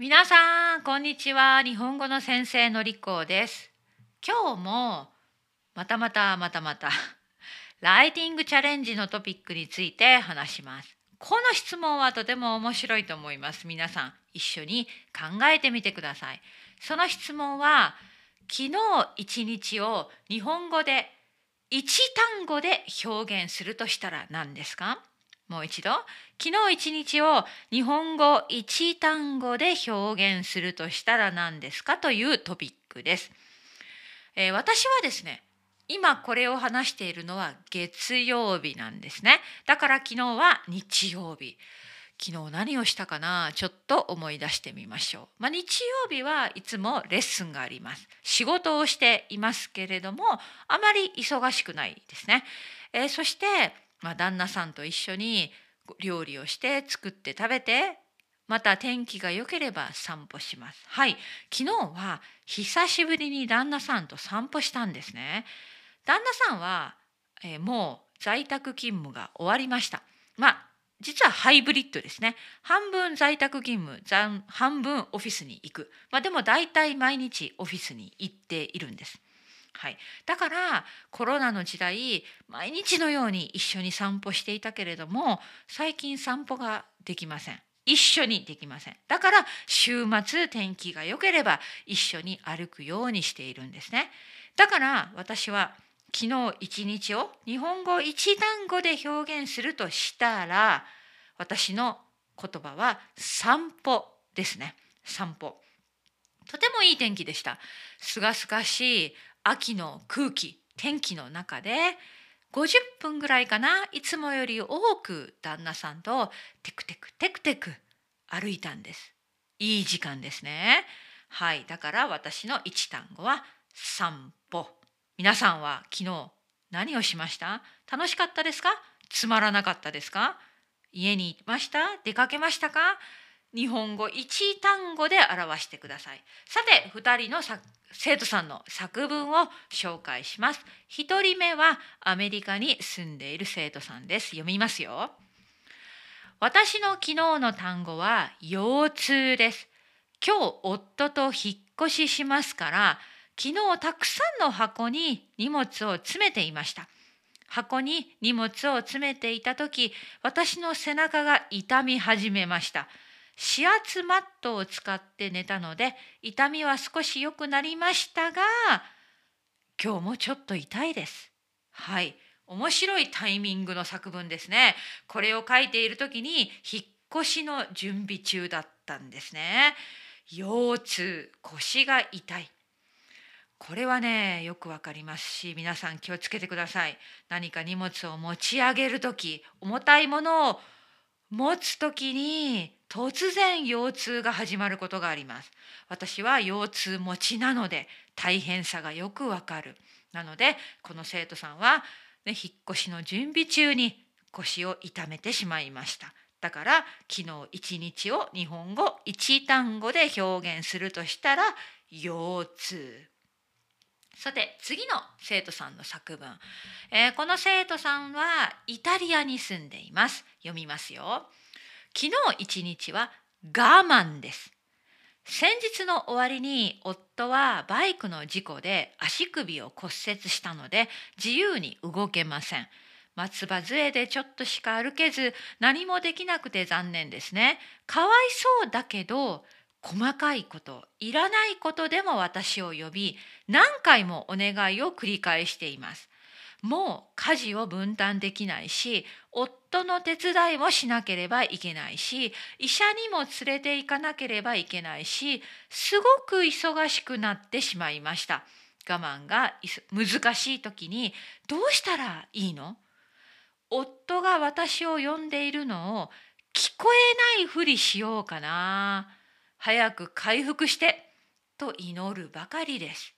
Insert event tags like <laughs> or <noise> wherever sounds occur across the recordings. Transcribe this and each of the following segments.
皆さんこんにちは。日本語の先生のりこです。今日もまたまたまたまた <laughs> ライティングチャレンジのトピックについて話します。この質問はとても面白いと思います。皆さん一緒に考えてみてください。その質問は昨日一日を日本語で一単語で表現するとしたら何ですか？もう一度。昨日一日を日本語一単語で表現するとしたら何ですかというトピックです、えー、私はですね今これを話しているのは月曜日なんですね。だから昨日は日曜日。昨日何をしたかな？ちょっと思い出してみましょう、まあ、日曜日はいつもレッスンがあります。仕事をしていますけれどもあまり忙しくないですね、えー、そしてまあ、旦那さんと一緒に料理をして作って食べてまた天気が良ければ散歩します。はい、昨日は久しぶりに旦那さんと散歩したんですね。旦那さんは、えー、もう在宅勤務が終わりました。まあ実はハイブリッドですね。半分在宅勤務、半分オフィスに行く。まあ、でも大体毎日オフィスに行っているんです。はい、だからコロナの時代毎日のように一緒に散歩していたけれども最近散歩ができません。一緒にできません。だから週末天気が良ければ一緒に歩くようにしているんですね。だから私は昨日一日を日本語一単語で表現するとしたら私の言葉は散歩ですね。散歩。とてもいい天気でした。すがすがしい秋の空気天気の中で50分ぐらいかないつもより多く旦那さんとテクテクテクテク歩いたんです。いい時間ですね。はい。だから私の一単語は散歩。皆さんは昨日何をしました？楽しかったですか？つまらなかったですか？家にいました？出かけましたか？日本語一単語で表してください。さて2人の生徒さんの作文を紹介します。1人目はアメリカに住んでいる生徒さんです。読みますよ。私の昨日の単語は腰痛です。今日夫と引っ越ししますから昨日たくさんの箱に荷物を詰めていました。箱に荷物を詰めていた時私の背中が痛み始めました。指圧マットを使って寝たので痛みは少し良くなりましたが今日もちょっと痛いです。はい面白いタイミングの作文ですね。これを書いている時に引っ越しの準備中だったんですね。腰痛腰が痛いこれはねよくわかりますし皆さん気をつけてください何か荷物を持ち上げる時重たいものを持つ時に突然腰痛が始まることがあります。私は腰痛持ちなので大変さがよくわかる。なのでこの生徒さんは、ね、引っ越しの準備中に腰を痛めてしまいました。だから昨日一日を日本語一単語で表現するとしたら腰痛。さて次の生徒さんの作文、えー、この生徒さんはイタリアに住んでいます読みますよ昨日一日は我慢です。先日の終わりに夫はバイクの事故で足首を骨折したので自由に動けません。松葉杖でちょっとしか歩けず何もできなくて残念ですね。かわいそうだけど細かいこといらないことでも私を呼び何回もお願いを繰り返しています。もう家事を分担できないし夫の手伝いもしなければいけないし医者にも連れて行かなければいけないしすごく忙しくなってしまいました。我慢が難しい時にどうしたらいいの？夫が私を呼んでいるのを聞こえないふりしようかな。早く回復してと祈るばかりです。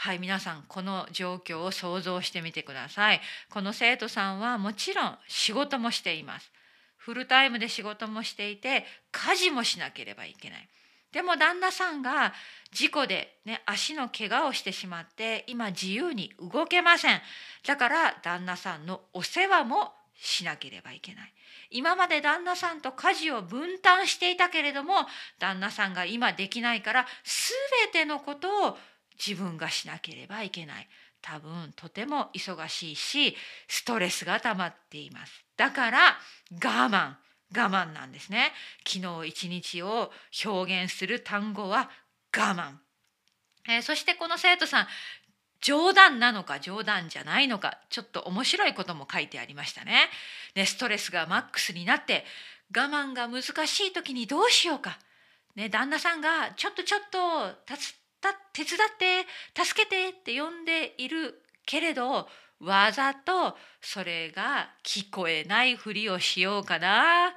はい皆さんこの状況を想像してみてください。この生徒さんはもちろん仕事もしています。フルタイムで仕事もしていて家事もしなければいけない。でも旦那さんが事故で、ね、足の怪我をしてしまって今自由に動けません。だから旦那さんのお世話もしなければいけない。今まで旦那さんと家事を分担していたけれども旦那さんが今できないから全てのことを自分がしなければいけない。多分とても忙しいしストレスが溜まっています。だから我慢。我慢なんですね。昨日一日を表現する単語は我慢、えー、そしてこの生徒さん冗談なのか冗談じゃないのかちょっと面白いことも書いてありましたね。ねストレスがマックスになって我慢が難しい時にどうしようか。ね、旦那さんがちょっとちょっと手伝って助けてって呼んでいるけれどわざとそれが聞こえないふりをしようかなっ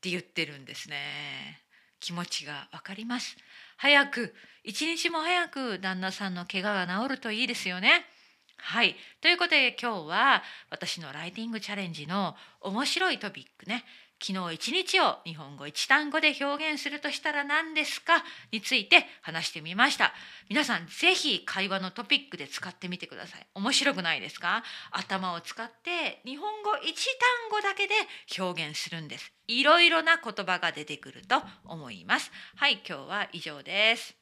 て言ってるんですね。気持ちがわかります。早く一日も早く旦那さんの怪我が治るといいですよね。はいということで今日は私のライティングチャレンジの面白いトピックね昨日一日を日本語一単語で表現するとしたら何ですか？について話してみました。皆さんぜひ会話のトピックで使ってみてください。面白くないですか？頭を使って日本語一単語だけで表現するんです。いろいろな言葉が出てくると思います。はい今日は以上です。